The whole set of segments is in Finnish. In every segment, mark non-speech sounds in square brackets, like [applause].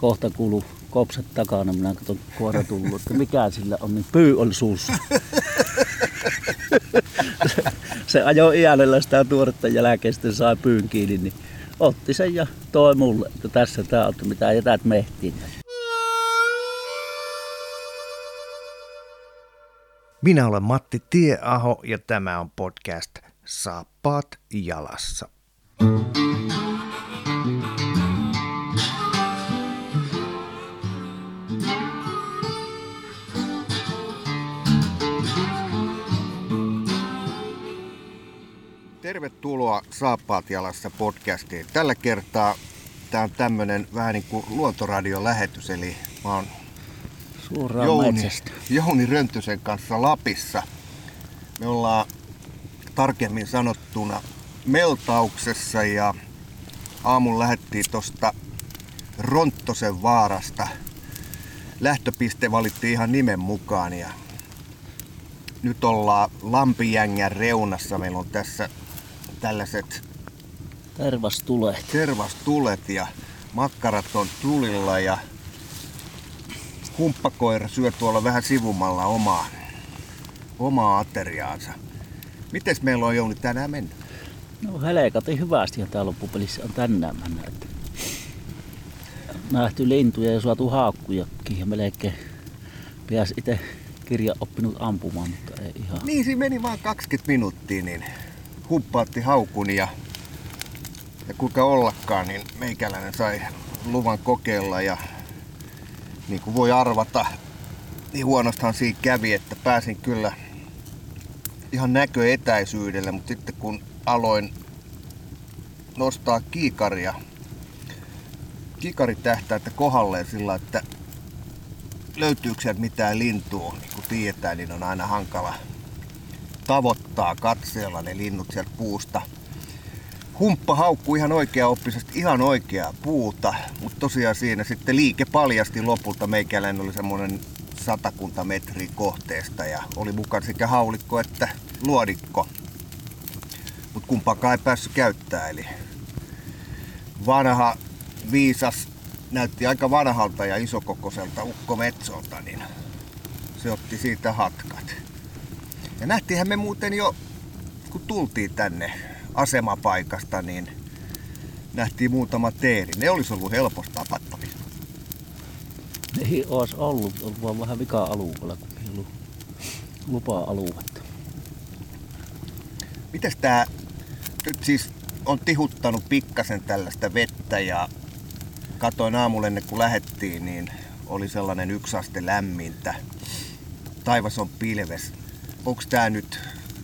kohta kuuluu kopset takana. Minä katson koira tullut, että mikä sillä on, niin pyy oli suussa. se, se ajoi iänellä sitä tuoretta jälkeen, sitten sai pyyn kiinni, niin otti sen ja toi mulle, että tässä tää on, mitä jätät mehtiin. Minä olen Matti Tieaho ja tämä on podcast Saappaat jalassa. Tervetuloa Saappaat jalassa podcastiin. Tällä kertaa tämä on tämmöinen vähän niin kuin luontoradiolähetys, eli mä oon Suoraan Jouni, metsästä. Jouni Röntysen kanssa Lapissa. Me ollaan tarkemmin sanottuna Meltauksessa ja aamun lähettiin tosta Ronttosen vaarasta. Lähtöpiste valittiin ihan nimen mukaan ja nyt ollaan Lampijängän reunassa. Meillä on tässä tällaiset Tervas tulee. tervastulet ja makkarat on tulilla ja humppakoira syö tuolla vähän sivumalla omaa, omaa ateriaansa. Mites meillä on Jouni tänään mennyt? No helekati hyvästi ja tää loppupelissä on tänään mennä. Että nähty lintuja ja saatu haakkujakin ja melkein pääsi itse kirja oppinut ampumaan, mutta ei ihan. Niin, siinä meni vaan 20 minuuttia, niin humppaatti haukun ja, ja kuinka ollakaan, niin meikäläinen sai luvan kokeilla ja niin kuin voi arvata, niin huonostahan siinä kävi, että pääsin kyllä ihan näköetäisyydelle, mutta sitten kun aloin nostaa kiikaria, että kohdalleen sillä, että löytyykö sieltä mitään lintua, niin kuin tiedetään, niin on aina hankala tavoittaa katseella ne linnut sieltä puusta. Humppa haukkui ihan oikea oppisesti, ihan oikeaa puuta, mutta tosiaan siinä sitten liike paljasti lopulta. Meikäläinen oli semmoinen satakunta metriä kohteesta ja oli mukana sekä haulikko että luodikko. Mutta kumpaakaan ei päässyt käyttää, eli vanha viisas näytti aika vanhalta ja isokokoiselta Ukko Metsolta, niin se otti siitä hatkat. Ja nähtiinhän me muuten jo, kun tultiin tänne asemapaikasta, niin nähtiin muutama teeri. Ne olisi ollut helposti tapattavissa. Ei olisi ollut, ollut vaan vähän vika alueella, kun ei ollut lupa-aluetta. Mites tää nyt siis on tihuttanut pikkasen tällaista vettä ja katoin aamulla ennen kuin lähettiin, niin oli sellainen yksi aste lämmintä. Taivas on pilves. Onko tää nyt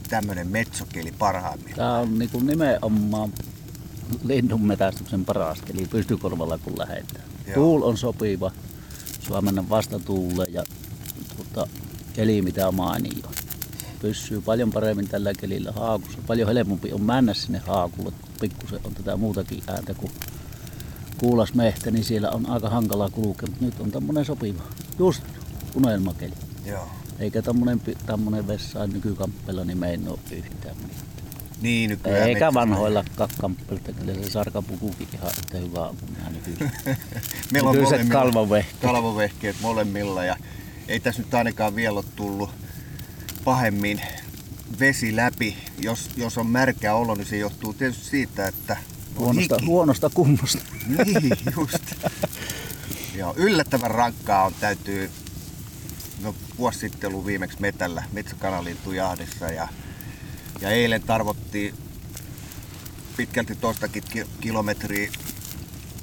tämmönen metsokeli parhaimmillaan? Tää on niinku nimenomaan linnun metästyksen paras keli pystykorvalla kun lähetään. Joo. Tuul on sopiva, saa mennä vastatuuleen ja tuota, keli mitä mainio. Pysyy paljon paremmin tällä kelillä haakussa. Paljon helpompi on mennä sinne haakulle, kun pikkusen on tätä muutakin ääntä kuin kuulas mehtä, niin siellä on aika hankala kulkea. Mutta nyt on tämmönen sopiva, just unelmakeli. Joo. Eikä tämmönen, tämmönen vessa nykykamppeella, niin me ei ole yhtään mitään. Niin, nykyään Eikä vanhoilla kamppeilta, kyllä se sarkapukukin ihan yhtä hyvä on kuin nämä nykyiset. [laughs] Meillä on nykyiset kalvovehkeet. kalvovehkeet molemmilla ja ei tässä nyt ainakaan vielä ole tullut pahemmin vesi läpi. Jos, jos on märkä olo, niin se johtuu tietysti siitä, että on Huonosta, hiki. huonosta kunnosta. Niin, just. [laughs] Joo, yllättävän rankkaa on täytyy, no vuosi sitten ollut viimeksi metällä metsäkanalintujahdissa ja, ja eilen tarvottiin pitkälti toistakin ki- kilometriä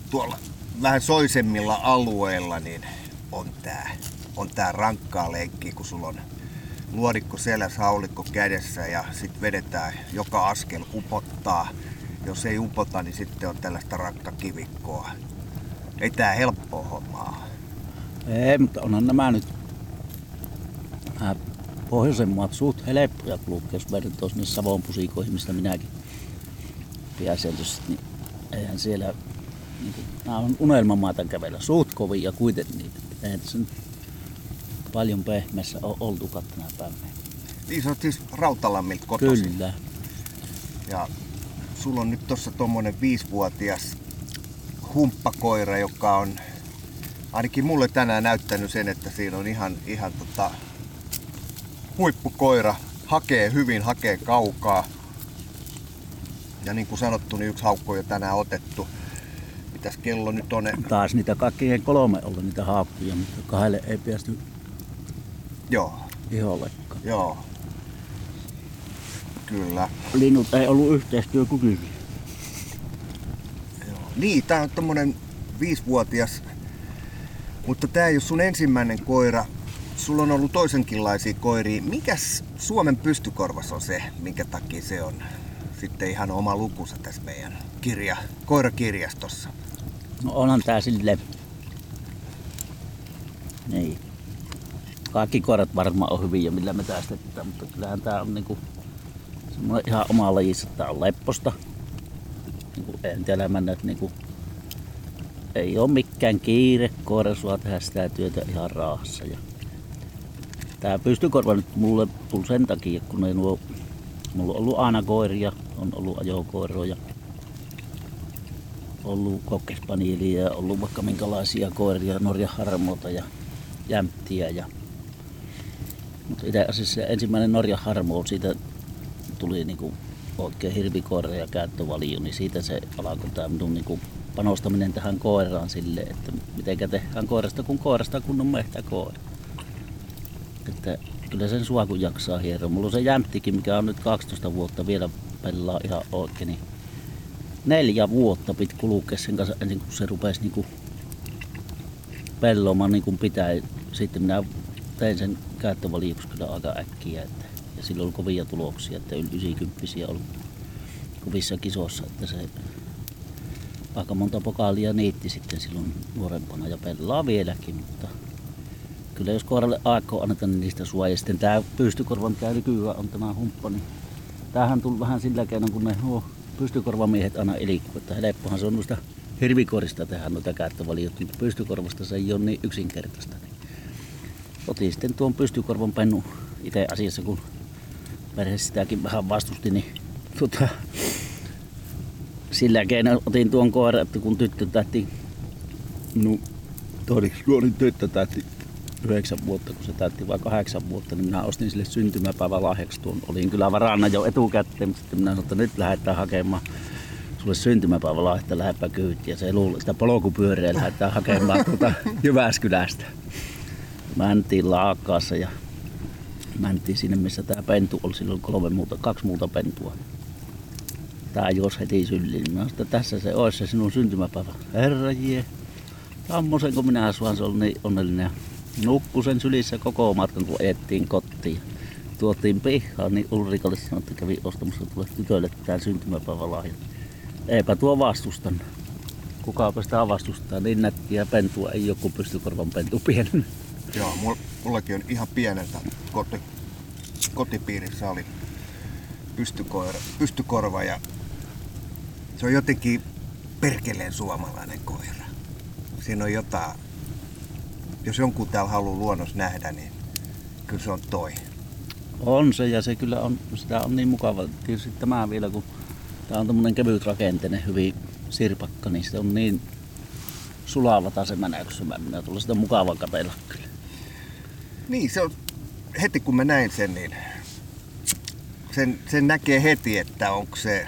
tuolla vähän soisemmilla alueilla, niin on tää, on tää rankkaa leikki, kun sulla on luodikko selässä, haulikko kädessä ja sitten vedetään joka askel upottaa. Jos ei upota, niin sitten on tällaista rakkakivikkoa. Ei tää helppoa hommaa. Ei, mutta onhan nämä nyt nämä pohjoisen maat suht helppoja kulkea, jos verrataan sinne Savon pusikoihin, mistä minäkin pääsääntöisesti, niin eihän siellä, niin kuin, nämä on unelmamaata kävellä, suht kovia kuitenkin niitä. Eihän tässä nyt paljon pehmeässä ole oltukaan tänä päivänä. Niin sä oot siis Rautalammilta kotoisin. Kyllä. Ja sulla on nyt tossa tommonen viisivuotias humppakoira, joka on ainakin mulle tänään näyttänyt sen, että siinä on ihan, ihan tota, huippukoira. Hakee hyvin, hakee kaukaa. Ja niin kuin sanottu, niin yksi haukko on jo tänään otettu. Mitäs kello nyt on? Taas niitä kaikkien kolme ollut niitä haukkuja, mutta kahdelle ei päästy Joo, ihollekaan. joo. Kyllä. Linnut ei ollut yhteistyökykyisiä. Joo. Niin, tää on tommonen viisivuotias, mutta tää ei ole sun ensimmäinen koira. Sulla on ollut toisenkinlaisia koiria. Mikäs Suomen pystykorvas on se, minkä takia se on sitten ihan oma lukunsa tässä meidän kirja, koirakirjastossa? No onhan tää sille... Niin. Kaikki koirat varmaan on hyviä, millä me tästetään, mutta kyllähän tää on niinku semmoinen ihan oma lajissa. Tää on lepposta. Niinku entielämänä, että niinku ei ole mikään kiire koira sua tehdä sitä työtä ihan raahassa. Ja tää pystykorva nyt mulle tuli sen takia, kun ei nuo, mulla on ollut aina koiria, on ollut ajokoiroja ollut kokkespaniilia ollut vaikka minkälaisia koiria, Norjan harmota ja jämptiä. Ja... Mutta itse asiassa ensimmäinen Norjan harmo, siitä tuli niinku oikein hirvikoira ja käyttövalio, niin siitä se alkoi tämä minun niinku panostaminen tähän koiraan sille, että miten tehdään koirasta kun koirasta kunnon mehtäkoira. Että kyllä sen sua kun jaksaa hieroa. Mulla on se jämptikin, mikä on nyt 12 vuotta vielä pelaa ihan oikein, niin neljä vuotta piti kulkea sen kanssa ennen kuin se rupesi niinku pellomaan niin kuin pitää. Sitten minä tein sen käyttövalioksi kyllä aika äkkiä. Että, ja sillä oli kovia tuloksia, että yli 90 ollut kovissa kisossa, että se aika monta pokaalia niitti sitten silloin nuorempana ja pelaa vieläkin, mutta kyllä jos koiralle aikaa annetaan niin niistä sua. Ja sitten tämä pystykorva, mikä nykyään on tämä humppa, niin tämähän tuli vähän sillä keinoin, kun ne nuo pystykorvamiehet aina ilikkuu, että helppohan se on noista hirvikorista tehdä noita käyttövaliot, mutta pystykorvasta se ei ole niin yksinkertaista. Niin otin sitten tuon pystykorvan pennu itse asiassa, kun perhe sitäkin vähän vastusti, niin tota, sillä keinoin otin tuon koiran, että kun tyttö tähti, no todeksi nuorin tyttö tähti yhdeksän vuotta, kun se täytti vain kahdeksan vuotta, niin minä ostin sille syntymäpäivä lahjaksi tuon. Olin kyllä varanna jo etukäteen, mutta sitten minä sanoin, että nyt lähdetään hakemaan sulle syntymäpäivä lahjetta, lähdepä kyytiä. Se luuli, että polkupyöreä lähdetään hakemaan tuota [laughs] Jyväskylästä. Mäntiin laakkaassa ja mäntiin sinne, missä tämä pentu oli. Silloin kolme muuta, kaksi muuta pentua. Tää jos heti syliin. Minä että tässä se olisi se sinun syntymäpäivä. Herra jee. Tammosen kun minä asuan, se oli niin onnellinen nukkusen sylissä koko matkan, kun ettiin kotiin. Tuotiin pihaan, niin Ulrikalle sanoi, että kävi ostamassa tuolle tytölle tämän syntymäpäivälahjan. Eipä tuo vastustanut. Kukaapa sitä vastustaa, niin nättiä pentua ei joku pysty korvan pentu pienen. Joo, mullakin on ihan pieneltä koti, kotipiirissä oli pystykoira, pystykorva ja se on jotenkin perkeleen suomalainen koira. Siinä on jotain jos jonkun täällä haluaa luonnos nähdä, niin kyllä se on toi. On se ja se kyllä on, sitä on niin mukava. Tietysti tämä vielä, kun tämä on tämmöinen kevyt rakenteinen, hyvin sirpakka, niin se on niin sulava se mänäksymä. Minä tulee sitä mukava kapella kyllä. Niin, se on, heti kun mä näin sen, niin sen, sen näkee heti, että onko se,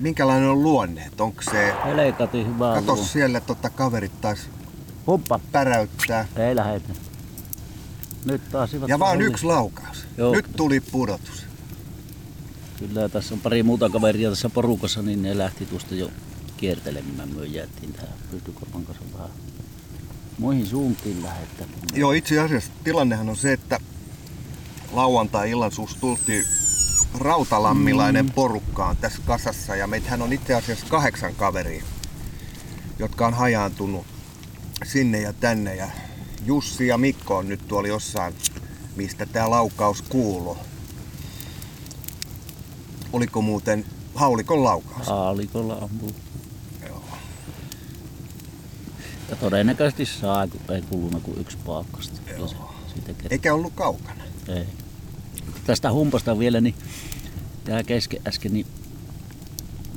minkälainen on luonne, onko se... Helekati hyvä Kato siellä, tota kaverit taas Huppa. Päräyttää. Ei lähetä. Nyt taas Ja vaan yksi laukaus. Joo. Nyt tuli pudotus. Kyllä tässä on pari muuta kaveria tässä porukassa, niin ne lähti tuosta jo kiertelemään. Me jäätiin tähän pystykorvan kanssa vähän muihin suuntiin lähettä. Joo, itse asiassa tilannehan on se, että lauantai-illan suus tultiin rautalammilainen mm. porukkaan tässä kasassa ja meitähän on itse asiassa kahdeksan kaveria, jotka on hajaantunut sinne ja tänne. Ja Jussi ja Mikko on nyt tuolla jossain, mistä tämä laukaus kuuluu. Oliko muuten haulikon laukaus? Haulikolla ampuu. Joo. Ja todennäköisesti saa, kun ei kulunut kuin yksi paakkasta. Eikä ollut kaukana. Ei. Tästä humpasta vielä, niin jää kesken äsken, niin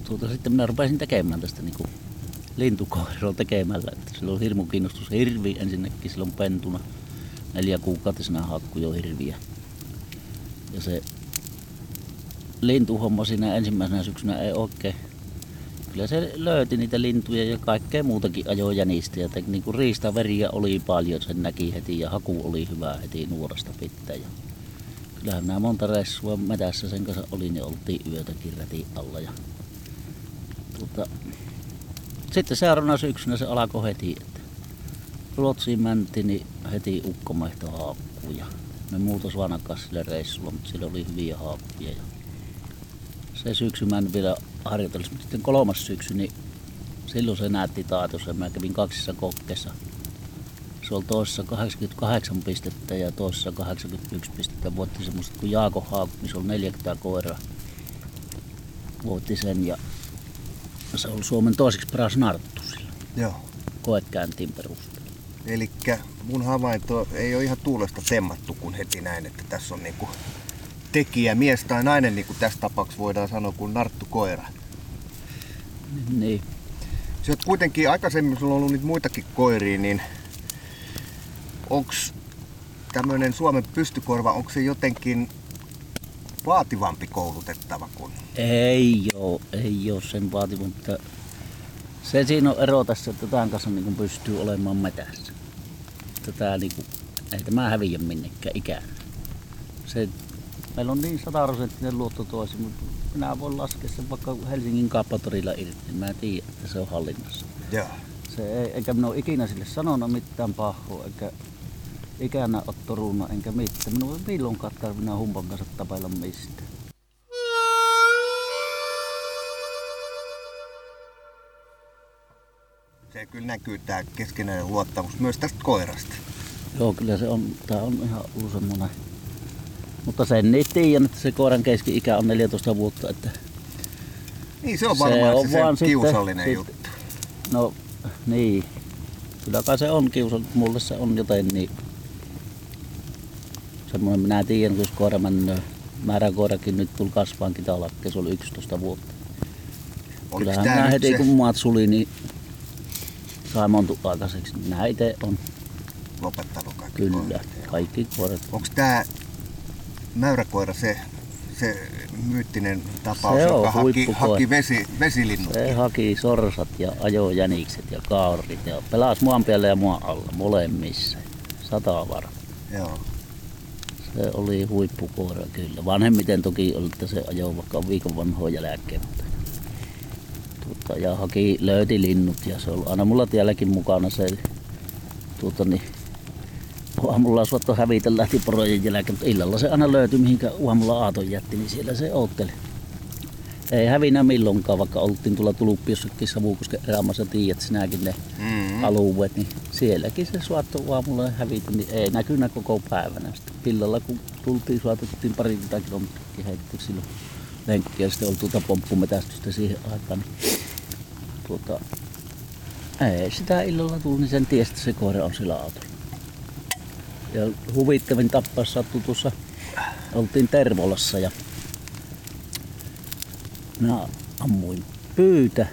tuota, sitten minä rupesin tekemään tästä niin kuin lintukoiralla tekemällä. Että sillä on hirmu kiinnostus hirvi ensinnäkin silloin pentuna. Neljä kuukautisena hakku jo hirviä. Ja se lintuhomma siinä ensimmäisenä syksynä ei oikein. Kyllä se löyti niitä lintuja ja kaikkea muutakin ajoi jänistä. Ja niin kuin riistaveriä oli paljon, sen näki heti ja haku oli hyvä heti nuorasta pitää. Ja kyllähän nämä monta reissua metässä sen kanssa oli, niin oltiin yötäkin räti alla. Ja tuota, sitten seuraavana syksynä se alkoi heti, että Ruotsiin mentiin, niin heti ukkomehto haakkuu ja me muutos vanakas sille reissulla, mutta sillä oli hyviä haakkuja. Ja se syksy mä en vielä harjoitellessa, mutta sitten kolmas syksy, niin silloin se näytti taitossa. Mä kävin kaksissa kokkeissa. Se oli toisessa 88 pistettä ja toisessa 81 pistettä. Voitti semmoista kuin Jaako Haak, niin se oli 40 koiraa. Voitti sen ja se oli Suomen toiseksi paras narttu sillä Joo. koekäyntiin perusteella. Eli mun havainto ei ole ihan tuulesta temmattu, kun heti näin, että tässä on niinku tekijä, mies tai nainen, niin kuin tässä tapauksessa voidaan sanoa, kuin narttu koira. Niin. Sä oot kuitenkin aikaisemmin, sulla on ollut niitä muitakin koiria, niin onks tämmöinen Suomen pystykorva, onko se jotenkin vaativampi koulutettava kuin? Ei oo, ei oo sen vaativu, mutta se siinä on ero tässä, että tämän kanssa niin pystyy olemaan metässä. Tätä niin kuin, ei tämä häviä minnekään ikään. Se, meillä on niin sataprosenttinen luotto toisi, mutta minä voin laskea sen vaikka Helsingin kauppatorilla irti, niin mä tiedän, että se on hallinnassa. Joo. Se ei, eikä minä ole ikinä sille sanonut mitään pahoa, eikä ikänä ole toruna, enkä mitään. Minun ei milloinkaan tarvinnut humpan kanssa tapailla mistään. Se kyllä näkyy tämä keskinäinen luottamus myös tästä koirasta. Joo, kyllä se on, tää on ihan ollut semmonen. Mutta sen ei tiedän, että se koiran keski-ikä on 14 vuotta, että Niin se on Se varmaan on se, se, vaan se sitten- kiusallinen sit- juttu. no niin. Kyllä kai se on kiusallinen, mulle se on joten niin semmoinen minä tiedän, jos koira menee. Määräkoirakin nyt tuli kasvaankin talakkeen, se oli 11 vuotta. Oliko Kyllähän minä heti se kun maat suli, niin sai montu aikaiseksi. Minä itse on lopettanut kaikki kyllä, koirat? kaikki koirat. Onko tämä mäyräkoira se, se myyttinen tapaus, Se joka haki, haki vesi, vesilinnut? Se haki sorsat ja ajoi jänikset ja kaurit ja pelasi maan päällä ja maan alla molemmissa. Sata varma. Joo. Se oli huippukoira kyllä. Vanhemmiten toki oli, että se ajoi vaikka viikon vanhoa jälkeen. Mutta, tuota, ja haki, löyti linnut ja se oli aina mulla tielläkin mukana se. Tuota, niin, aamulla suotto hävitä lähti porojen jälkeen, mutta illalla se aina löytyi, mihinkä aamulla aaton jätti, niin siellä se ootteli. Ei hävinä milloinkaan, vaikka oltiin tuolla Tuluppi jossakin Savukosken erämaassa, tiedät sinäkin ne Mm-hmm. alueet, niin sielläkin se suotto aamulla häviti, niin ei näkynyt koko päivänä. Sitten illalla kun tultiin, suotettiin parikymmentä kilometriä heitetty silloin lenkkiä ja sitten oli tuota pomppumetästystä siihen aikaan. Niin, tuota, ei sitä illalla tullut, niin sen tiesi, että se koira on sillä autolla. Ja huvittavin tappaus sattui tuossa, oltiin Tervolassa ja minä ammuin pyytä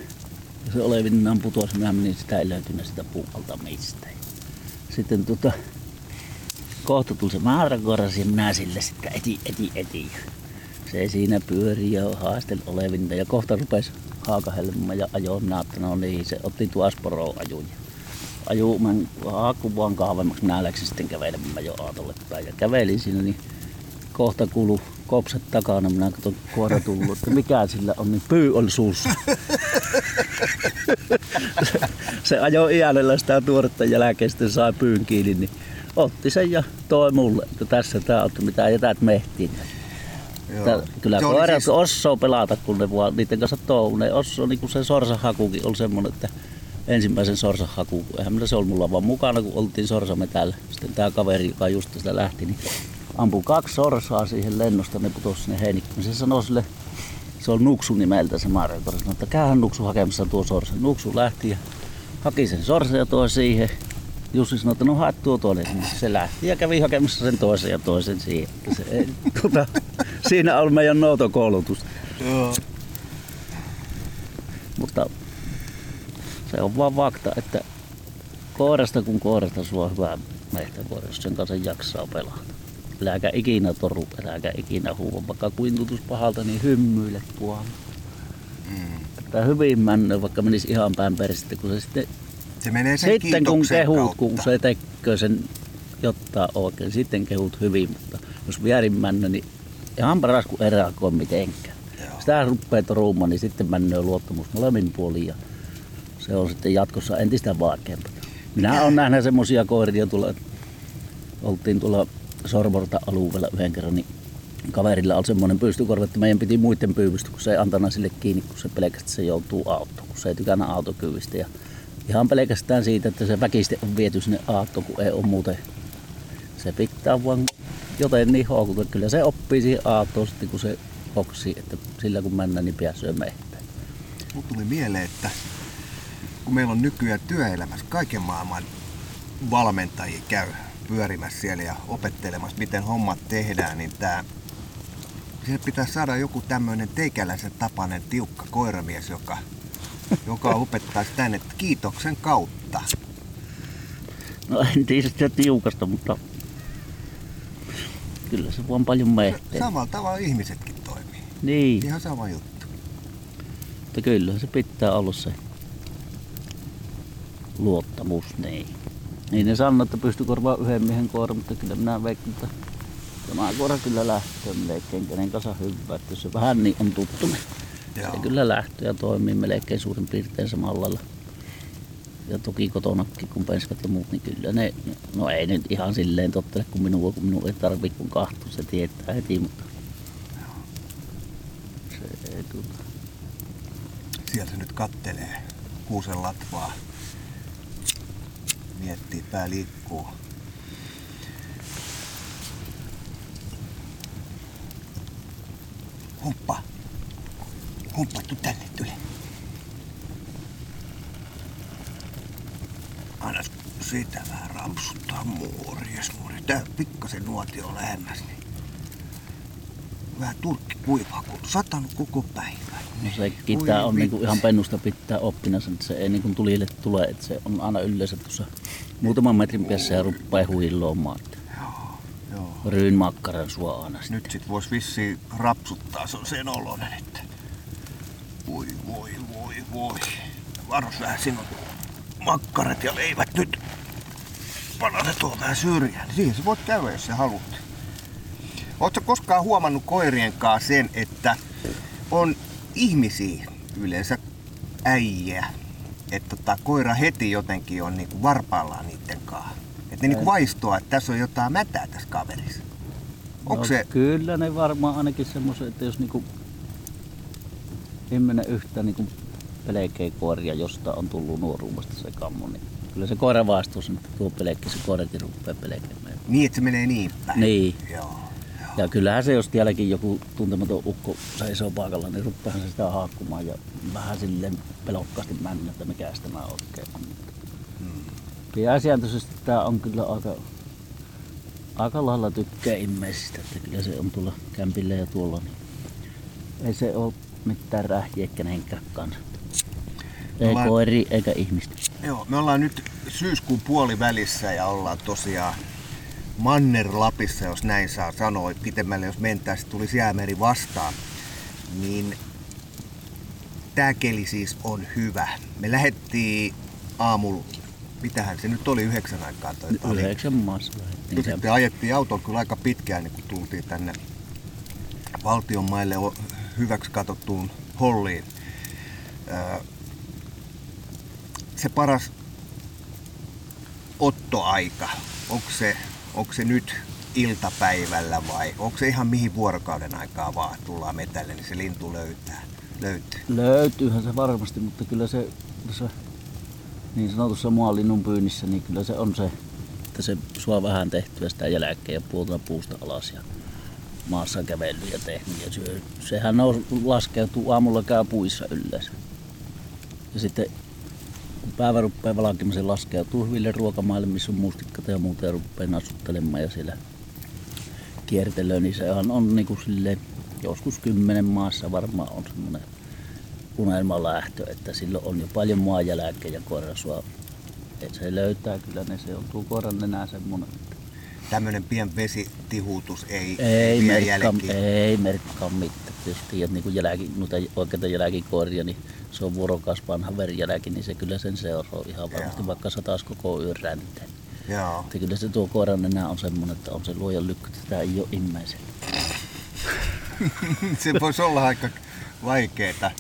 ja se olevinnaan putosi, minä menin sitä ei löytynyt sitä puualta mistä. Sitten tota, kohta tuli se määräkoiras ja minä sille sitten eti, eti, eti. Se siinä pyöri ja haasteli olevinta ja kohta rupesi haakahelmaan ja ajoi. Minä ajattelin, no niin, se otti tuosporoon ajuun. Aju, mä haakku vaan kahvemmaksi, minä läksin sitten kävelemään jo aatolle päin. Ja kävelin siinä, niin kohta kuulu kopset takana, minä katson koira tullut, että mikä sillä on, niin pyy on suussa. [laughs] se, se ajoi iälellä sitä tuoretta jälkeen, sitten sai pyyn kiinni, niin otti sen ja toi mulle, että tässä tää on, mitä jätät mehtiin. Joo. Kyllä Se koirat siis- osoo pelata, kun ne vaan niiden kanssa touhuu. Ne osoo, niin kuin se sorsahakukin oli semmonen, että ensimmäisen sorsahaku, eihän se oli mulla vaan mukana, kun oltiin sorsametällä. Sitten tää kaveri, joka just sitä lähti, niin ampui kaksi sorsaa siihen lennosta, ne putosi sinne heinikkoon. Se sanoi sille, se on Nuksu nimeltä se Marjakoira, sanoi, että käyhän Nuksu hakemassa tuo sorsa. Nuksu lähti ja haki sen sorsa ja toi siihen. Jussi sanoi, että no haet tuo toinen. Niin se lähti ja kävi hakemassa sen toisen ja toisen siihen. Se ei, tuota, siinä on meidän noutokoulutus. Joo. Mutta se on vaan fakta, että koirasta kun koirasta sua hyvä mehtäkoira, jos sen kanssa jaksaa pelata. Äläkä ikinä toru, äläkä ikinä huuva. Vaikka kuin tuntuisi pahalta, niin hymyile tuolla. Mm. Että hyvin männö, vaikka menisi ihan päin peristä, kun se sitten, Se menee sen sitten kun kehut, kautta. kun se tekee sen jotta oikein, sitten kehut hyvin, mutta jos vierin männö, niin ihan paras kuin eräkoi mitenkään. Joo. Sitä rupeaa toruumaan, niin sitten männöö luottamus molemmin puolin ja se on sitten jatkossa entistä vaikeampaa. Minä olen nähnyt semmoisia koiria tuolla, oltiin tuolla Sorvorta alueella yhden kerran, niin kaverilla oli semmoinen pystykorva, että meidän piti muiden pyyvystä, kun se ei antanut sille kiinni, kun se pelkästään se joutuu autoon, kun se ei tykänä autokyvistä. Ja ihan pelkästään siitä, että se väkisesti on viety sinne aattoon, kun ei ole muuten. Se pitää vaan joten niin houkuta. Kyllä se oppii siihen aattoon sitten, kun se hoksii, että sillä kun mennään, niin pääsee mehtään. Mut tuli mieleen, että kun meillä on nykyään työelämässä kaiken maailman valmentajia käy pyörimässä siellä ja opettelemassa, miten hommat tehdään, niin tää, siellä pitää saada joku tämmöinen teikäläisen tapainen tiukka koiramies, joka, joka opettaisi tänne kiitoksen kautta. No en tiedä sitä tiukasta, mutta kyllä se vaan paljon mehtää. Samalla tavalla ihmisetkin toimii. Niin, Ihan sama juttu. mutta kyllä se pitää olla se luottamus, niin. Niin ne sanoo, että pysty korvaa yhden miehen koira, mutta kyllä minä veikkaan, että tämä koira kyllä lähtee melkein kenen kanssa hyvä. Että jos se vähän niin on tuttu, niin Joo. se kyllä lähtee ja toimii melkein suurin piirtein samalla lailla. Ja toki kotonakin, kun penskat ja muut, niin kyllä ne, no ei nyt ihan silleen tottele kuin minua, kun minun ei tarvitse kun kahtua, se tietää heti, mutta se ei tuota. Sieltä se nyt kattelee kuusen latvaa. Miettii, pää liikkuu. Humppa. Humppa, tuu tänne, tule. Anna sitä vähän rampsuttaa muorias, muori. Tää pikkasen nuotio lähemmäs, niin vähän turkki kuivaa, kun satanut koko päivän. No sekin tää on niinku ihan pennusta pitää oppina sen, että se ei niinku tulille tule, että se on aina yleensä tuossa muutaman metrin päässä ja ruppaa joo. Ryyn makkaran sua aina sitten. Nyt sit vois vissiin rapsuttaa, se on sen oloinen, että voi voi voi voi. Varos vähän sinun makkarat ja leivät nyt. Panna ne tuolta vähän syrjään. Siihen sä voit käydä, jos sä haluat. Oletko koskaan huomannut koirien kanssa sen, että on ihmisiä, yleensä äijä, että tota, koira heti jotenkin on niinku varpaillaan niiden kanssa. Että ne niinku vaistoa, että tässä on jotain mätää tässä kaverissa. Onko no, se... Kyllä ne varmaan ainakin semmoisen, että jos niinku kymmenen yhtä niinku pelkeä koiria, josta on tullut nuoruudesta se kammo, niin kyllä se koira vaistuu sen, että tuo pelkki, se koirakin rupeaa pelkäämään. Niin, että se menee niin päin. Niin. Joo. Ja kyllähän se, jos tielläkin joku tuntematon ukko seisoo paikalla, niin rupeahan se sitä haakkumaan ja vähän silleen pelokkaasti mennä, että mikä tämä oikein on. Mm. Pääsiääntöisesti tämä on kyllä aika, aika lailla tykkää ihmisistä, että kyllä se on tuolla kämpillä ja tuolla, niin ei se ole mitään rähjiä kenenkään kanssa. Ei Ollaan- koiri eikä ihmistä. Joo, me ollaan nyt syyskuun puolivälissä ja ollaan tosiaan Manner-Lapissa, jos näin saa sanoa. Pitemmälle jos mentäisiin, tulisi jäämeri vastaan. Niin tämä keli siis on hyvä. Me lähettiin aamulla, mitähän se nyt oli yhdeksän aikaa toi tali. Yhdeksän maassa lähdettiin. Niin sitten ajettiin autolla kyllä aika pitkään, niin kun tultiin tänne valtion maille hyväksi katsottuun holliin. Se paras ottoaika, onko se, onko se nyt iltapäivällä vai onko se ihan mihin vuorokauden aikaa vaan tullaan metälle, niin se lintu löytää, löytyy. Löytyyhän se varmasti, mutta kyllä se, se niin sanotussa mualinnun pyynnissä, niin kyllä se on se, että se sua vähän tehtyä sitä jälkeen ja puolta puusta alas ja maassa kävellyt ja tehnyt. Ja syö. Sehän nous, laskeutuu aamulla käy puissa yleensä. Ja sitten kun päivä rupeaa valkeamaan, se laskeutuu hyville ruokamaille, missä on mustikkata ja muuta ja rupeaa nasuttelemaan ja siellä kiertelöön, niin sehän on niin kuin silleen, joskus kymmenen maassa varmaan on semmoinen unelmalähtö, että silloin on jo paljon maajälkeä ja koirasua. Et se löytää kyllä ne, se on tuo koiran nenä semmonen. että Tämmöinen pien vesitihutus ei, Ei merkkaa, ei merkkaa mitään. Jos tiedät niin jälki, noita oikeita jälkikoiria, niin se on vuorokaus vanha verijälki, niin se kyllä sen seuraa ihan varmasti, Joo. vaikka sataisi koko yön ränteen. Joo. Että kyllä se tuo koiran nenä on semmonen, että on se luojan lykky, että sitä ei ole immeisen. [laughs] se voisi olla aika vaikeeta.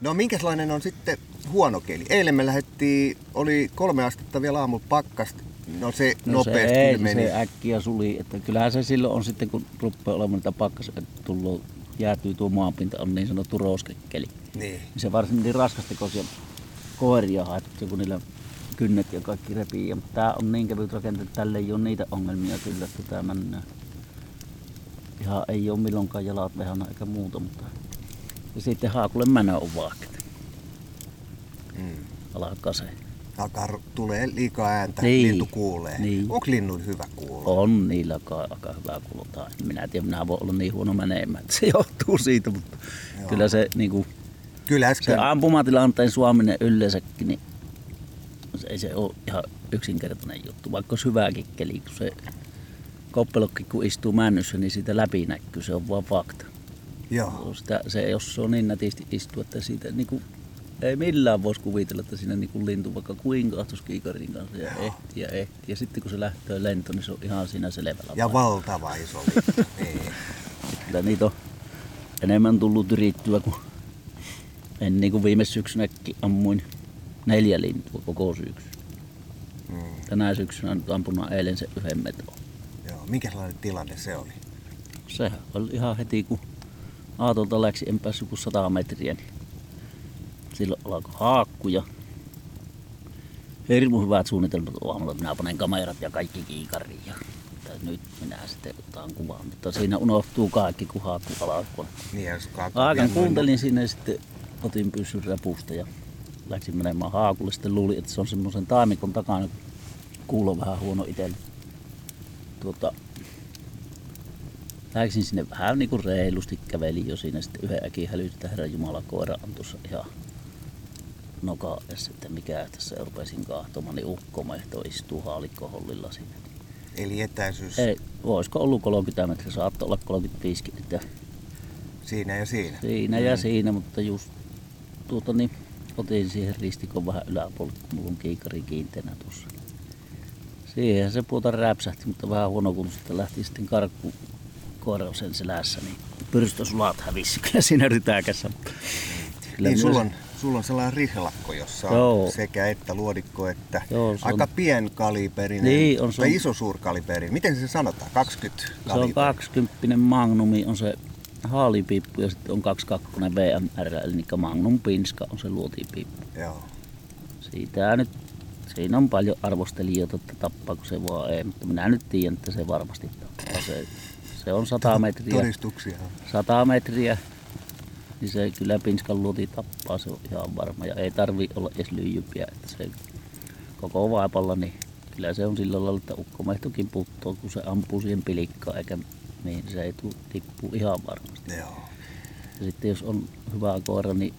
No minkälainen on sitten huono keli? Eilen me lähdettiin, oli kolme astetta vielä aamulla pakkasta. No se No nopeasti se, ei, meni. se äkkiä suli, että kyllähän se silloin on sitten, kun rupeaa olemaan niitä pakkas, tullut, jäätyy tuo maanpinta, on niin sanottu rouskekeli. Niin. Niin se varsin niin raskastekoisia koiria haettu, kun niillä kynnet ja kaikki repii. Ja, mutta tää on niin kevyt rakente, että tälle ei ole niitä ongelmia kyllä, että tää mennään. Ihan ei ole milloinkaan jalat vehana eikä muuta, mutta ja sitten haakulle mänä on vaakit. Mm. Alkaa se. Alkaa tulee liikaa ääntä, Niin. lintu kuulee. Niin. Onko linnun hyvä kuulla? On niillä aika, aika hyvä kuulota. En Minä tiedä, minä voin olla niin huono menemään, että se johtuu siitä, mutta Joo. kyllä se, niin kuin, Kyllä se äsken, ampumatilanteen suominen yleensäkin, niin se ei se ole ihan yksinkertainen juttu, vaikka olisi hyväkin keli, kun se koppelokki kun istuu männyssä, niin siitä läpi näkyy, se on vaan fakta. Joo, Sitä, se, jos se on niin nätisti istua, että siitä niin kuin, ei millään voisi kuvitella, että siinä niin kuin lintu vaikka kuinka kahtus kiikarin kanssa ja ehti ja ehti. Ja sitten kun se lähtee lentoon, niin se on ihan siinä selvällä. ja valtava iso lintu. [laughs] niin. Kyllä niitä on enemmän tullut yrittyä kuin en niin kuin viime syksynäkin ammuin neljä lintua koko syksy. Mm. Tänä syksynä nyt ampunut eilen se yhden meton. Joo. Minkälainen tilanne se oli? Sehän oli ihan heti kun Aatolta läksi, en päässyt kuin 100 metriä, niin silloin alkoi haakkuja. Hirmu hyvät suunnitelmat aamulla, minä panen kamerat ja kaikki kiikariin ja nyt minä sitten otan kuvan, mutta siinä unohtuu kaikki kun haakku alkoi. Niin, Aikan kuuntelin sinne sitten otin pyssyn repusta ja läksin menemään haakulle. Sitten luulin, että se on semmoisen taimikon takana, kuulo vähän huono itselle. Tuota, läksin sinne vähän niin kuin reilusti, kävelin jo siinä sitten yhden äkin hälytin, että Herran Jumala koira on tuossa ihan noka että mikä tässä ja rupesin kahtomaan, niin ukkomehto istuu haalikkohollilla siinä. Eli etäisyys Ei, voisiko ollut 30 metriä, saattoi olla 35 että siinä ja siinä. Siinä ja siinä, mutta just tuota niin, otin siihen ristikon vähän yläpuolelle, kun mulla on kiikari kiinteänä tuossa. Siihen se puuta räpsähti, mutta vähän huono kun sitten lähti sitten karkku koira sen selässä, niin pyrstösulat hävisi [laughs] kyllä siinä rytäkässä. Kyllä Niin, myös- sulla on, sulla on sellainen rihlakko, jossa on Joo. sekä että luodikko että Joo, se aika on- pienkaliberinen Niin, on se tai on- iso suurkaliberinen. Miten se sanotaan? 20 Se on kaliberi. 20 Magnumi, on se haalipiippu ja sitten on 22 VMR, eli Magnum Pinska on se luotipiippu. Joo. Siitä nyt, siinä on paljon arvostelijoita, että tappaako se vaan ei, mutta minä nyt tiedän, että se varmasti tappaa. Se, se on 100 metriä, Todistuksia. on. 100 metriä, niin se kyllä Pinskan luoti tappaa, se on ihan varma. Ja ei tarvi olla edes lyijypiä, että se koko vaipalla, niin kyllä se on sillä lailla, että ukkomehtokin puttoo, kun se ampuu siihen pilikkaan, eikä niin se ei tuu, tippu ihan varmasti. Joo. Ja sitten jos on hyvä koira, niin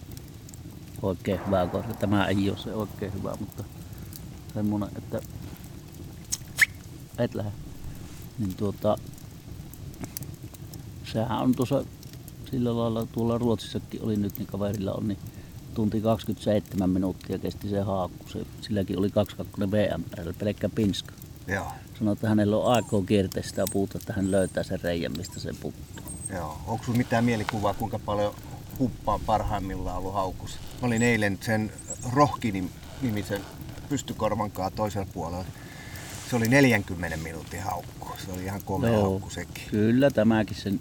oikein hyvä koira. Tämä ei ole se oikein hyvä, mutta semmoinen, että et lähde. Niin tuota, sehän on tuossa sillä lailla tuolla Ruotsissakin oli nyt, niin kaverilla on, niin tunti 27 minuuttia kesti se haakku. Se, silläkin oli 22 VMR, pelkkä pinska. Joo. Sanoi, että hänellä on aikaa kiertää sitä puuta, että hän löytää sen reijän, mistä se puttuu. Joo. Onko sinulla mitään mielikuvaa, kuinka paljon huppaa parhaimmillaan ollut haukussa? Mä olin eilen sen Rohki-nimisen pystykorvan kanssa toisella puolella. Se oli 40 minuutin haukku. Se oli ihan komea haukku sekin. Kyllä tämäkin sen,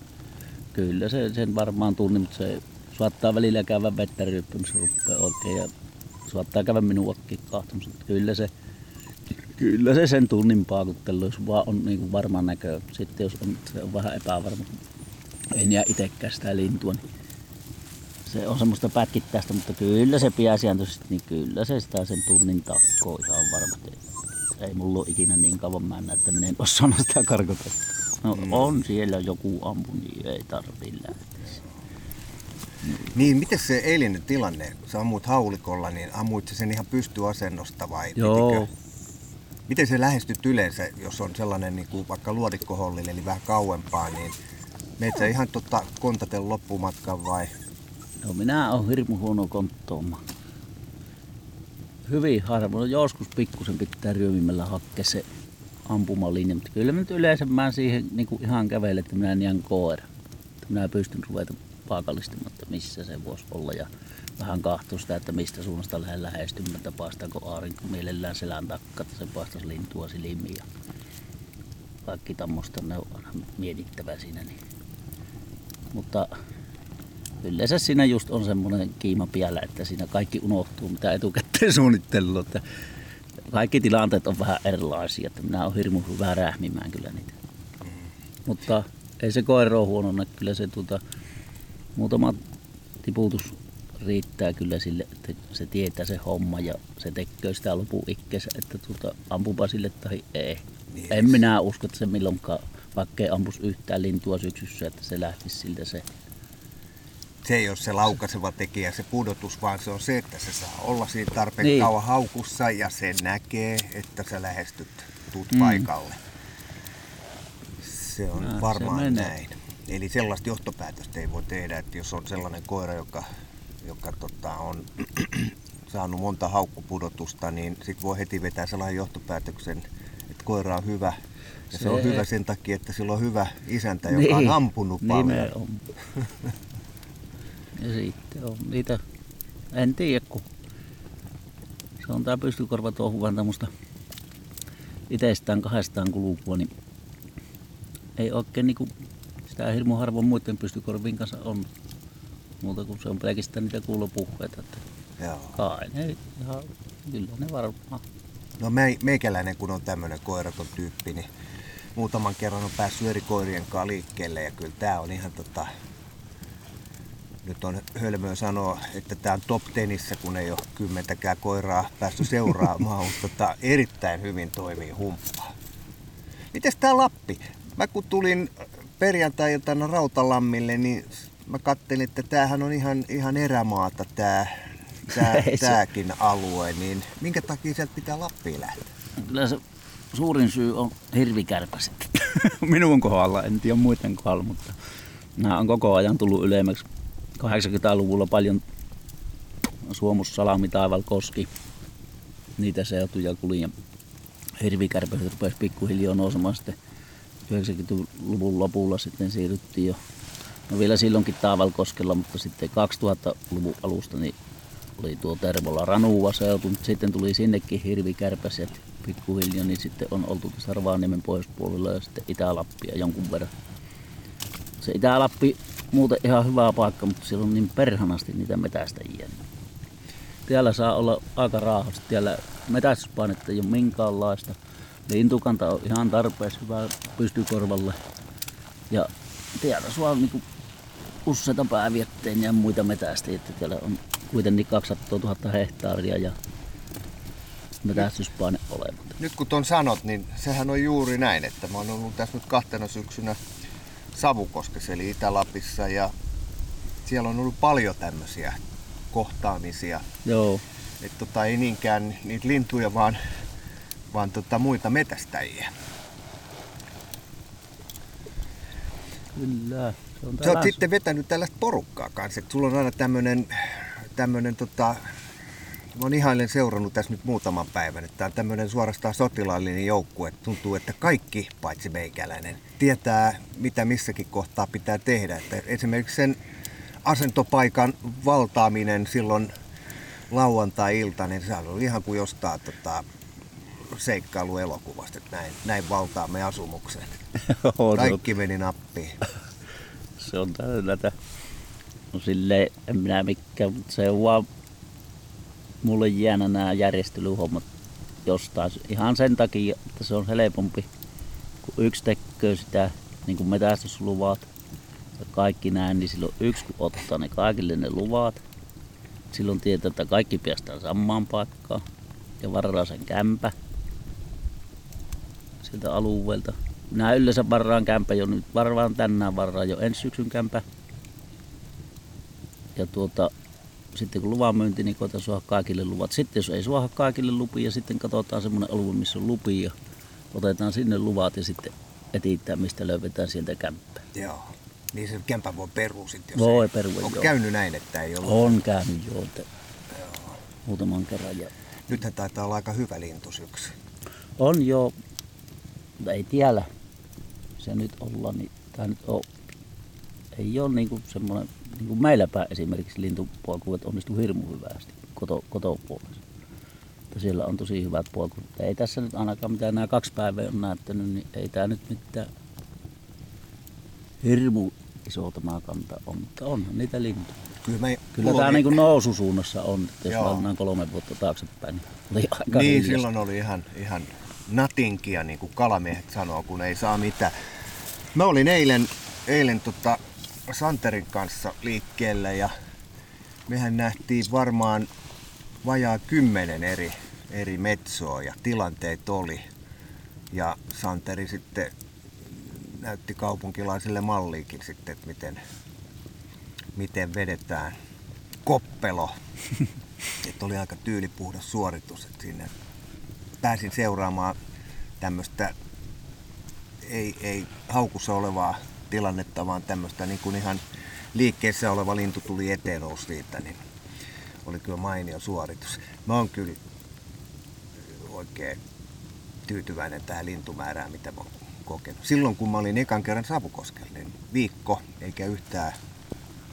kyllä se sen varmaan tunni, mutta se saattaa välillä käydä vettä ryyppymässä rupeaa oikein ja saattaa käydä minuakin kahtomassa. mutta Kyllä se, kyllä se sen tunnin paakuttelu, jos vaan on niin varma näkö. Sitten jos on, se on vähän epävarma, en jää itsekään sitä lintua, niin se on semmoista pätkittäistä, mutta kyllä se pääsiääntöisesti, niin kyllä se sitä sen tunnin takkoo ihan varmasti. Ei mulla ole ikinä niin kauan mennä, että minä en osaa sitä karkotetta. No mm. on siellä joku ampu, niin ei tarvii lähteä. Niin, miten se eilinen tilanne? Sä ammut haulikolla, niin ammuit sä sen ihan pystyasennosta vai Joo. pitikö? Miten se lähestyt yleensä, jos on sellainen niin kuin vaikka luodikkohollille, eli vähän kauempaa, niin meet sä ihan tota kontaten loppumatkan vai? No minä olen hirmu huono konttooma. Hyvin harvoin. Joskus pikkusen pitää ryömimällä hakkea se ampumalinja, mutta kyllä nyt yleensä mä siihen niin kuin ihan kävelen, että minä niän koira. Että minä pystyn ruveta paikallistamaan, että missä se voisi olla ja vähän kahtua sitä, että mistä suunnasta lähden lähestymään, että paistaako aurinko mielellään selän takaa, että se paistaisi lintua silmiin ja kaikki tämmöistä ne on aina mietittävä siinä. Niin. Mutta yleensä siinä just on semmoinen kiima piellä, että siinä kaikki unohtuu, mitä etukäteen [laughs] suunnittelua. Että kaikki tilanteet on vähän erilaisia, että minä olen hirmu hyvä rähmimään kyllä niitä. Mutta ei se koira ole huono, kyllä se tuota, muutama tiputus riittää kyllä sille, että se tietää se homma ja se tekee sitä lopun ikkeensä, että tuota, ampupa sille tai ei. Niin, en minä usko, että se milloinkaan, vaikka ei ampus yhtään lintua syksyssä, että se lähtisi siltä se. Se ei ole se laukaiseva tekijä, se pudotus, vaan se on se, että se saa olla siinä tarpeeksi Niin. niin. kauan haukussa ja se näkee, että sä lähestyt, tuut Mm. paikalle. Se on se varmaan menee. näin. Eli sellaista johtopäätöstä ei voi tehdä, että jos on sellainen koira, joka, joka tota, on [clears throat] saanut monta haukkupudotusta, niin sit voi heti vetää sellainen johtopäätöksen, että koira on hyvä. Ja se, Se- on hyvä sen takia, että sillä on hyvä isäntä, joka on ampunut paljon. Nimenomaan. [laughs] ja sitten on niitä, en tiedä kun se on tää pystykorva tuohon tämmöstä itsestään kahdestaan kulkua, niin ei oikein niinku sitä hirmu harvoin muiden pystykorvien kanssa on. Muuta kuin se on pelkästään niitä kuulopuhveita. Että Joo. kai ne ihan, kyllä ne varmaan. No me, meikäläinen, kun on tämmöinen koiraton tyyppi, niin muutaman kerran on päässyt eri koirien kanssa liikkeelle ja kyllä tää on ihan tota... Nyt on hölmöä sanoa, että tää on top tenissä, kun ei ole kymmentäkään koiraa päässyt seuraamaan, [laughs] mutta tota, erittäin hyvin toimii humppaa. Mites tää Lappi? Mä kun tulin perjantai-iltana Rautalammille, niin mä kattelin, että tämähän on ihan, ihan erämaata tää, tää, [laughs] tääkin alue, niin minkä takia sieltä pitää Lappiin lähteä? Kyllä se suurin syy on hirvikärpäset. [laughs] Minun kohdalla, en tiedä muiden kohdalla, mutta nämä on koko ajan tullut ylemmäksi. 80-luvulla paljon Suomus, Salami, Taival, Koski, niitä seutuja kulin ja hirvikärpäset rupesi pikkuhiljaa nousemaan sitten 90-luvun lopulla sitten siirryttiin jo, no vielä silloinkin Taivalkoskella, mutta sitten 2000-luvun alusta niin oli tuo Tervola Ranuva seutu, mutta sitten tuli sinnekin hirvikärpäset pikkuhiljaa, niin sitten on oltu tässä Rovaniemen pohjoispuolella ja sitten Itä-Lappia jonkun verran. Se Itä-Lappi muuten ihan hyvä paikka, mutta siellä on niin perhanasti niitä metästäjiä. Täällä saa olla aika raahoista. Täällä metästyspainetta ei ole minkäänlaista. Lintukanta on ihan tarpeeksi hyvä pystykorvalle. Ja täällä saa niinku useita päävietteen ja muita metästäjiä. että Täällä on kuitenkin 200 000 hehtaaria ja metästyspaine olematta. Nyt kun ton sanot, niin sehän on juuri näin, että mä oon ollut tässä nyt kahtena syksynä Savukoskessa eli Itä-Lapissa ja siellä on ollut paljon tämmöisiä kohtaamisia. Joo, Että tota, ei niinkään niitä lintuja, vaan, vaan tota, muita metästäjiä. kyllä. Se on Sä oot sitten vetänyt tällaista porukkaa kanssa. että Sulla on aina tämmönen, tämmönen tota, mä oon ihailen seurannut tässä nyt muutaman päivän, että on tämmönen suorastaan sotilaallinen joukkue. Tuntuu, että kaikki, paitsi meikäläinen, tietää, mitä missäkin kohtaa pitää tehdä. Että esimerkiksi sen asentopaikan valtaaminen silloin lauantai-ilta, niin se oli ihan kuin jostain tota, seikkailuelokuvasta, että näin, näin valtaamme asumuksen. [laughs] Kaikki meni nappiin. [laughs] Se on tätä. No silleen, en minä mikään, mutta se on vaan mulle jäänä nämä järjestelyhommat jostain. Ihan sen takia, että se on helpompi, kun yksi tekee sitä niin kuin metästysluvat ja kaikki näin, niin silloin yksi kun ottaa ne kaikille ne luvat. Silloin tietää, että kaikki päästään samaan paikkaan ja varaa sen kämpä sieltä alueelta. minä yleensä varraan kämpä jo nyt, varvaan tänään varraan jo ensi syksyn kämpä. Ja tuota, sitten kun luvan myynti, niin koetaan saada kaikille luvat. Sitten jos ei saada kaikille lupia, sitten katsotaan semmoinen alue, missä on lupia. Otetaan sinne luvat ja sitten etsitään, mistä löydetään sieltä kämppää. Joo. Niin se kämpä voi perua sitten, jos Voi ei. perua, Onko joo. käynyt näin, että ei ollut? On käynyt jo että muutaman kerran. Ja Nythän taitaa olla aika hyvä lintusyksy. on jo, mutta ei tiedä se nyt olla, niin tämä nyt on, ei ole niinku semmoinen, niin kuin meillä päin esimerkiksi lintupuolkuvat onnistuu hirmu hyvästi koto, kotopuolessa. Siellä on tosi hyvät puolkuvat. Ei tässä nyt ainakaan mitä nämä kaksi päivää on näyttänyt, niin ei tämä nyt mitään hirmu iso tämä kanta on, mutta onhan niitä lintuja. Kyllä, me, Kyllä tämä niinku noususuunnassa on, että jos mennään kolme vuotta taaksepäin, niin oli aika Niin, hiljasta. silloin oli ihan, ihan natinkia, niin kuin kalamiehet sanoo, kun ei saa mitään. Mä olin eilen, eilen tota Santerin kanssa liikkeellä ja mehän nähtiin varmaan vajaa kymmenen eri, eri metsoa ja tilanteet oli. Ja Santeri sitten näytti kaupunkilaisille malliikin sitten, että miten, miten vedetään koppelo. [laughs] että oli aika tyylipuhdas suoritus, että sinne pääsin seuraamaan tämmöistä ei, ei haukussa olevaa tilannetta, vaan tämmöistä niin kuin ihan liikkeessä oleva lintu tuli eteen siitä, niin oli kyllä mainio suoritus. Mä oon kyllä oikein tyytyväinen tähän lintumäärään, mitä mä oon kokenut. Silloin kun mä olin ekan kerran Savukoskella, niin viikko eikä yhtään,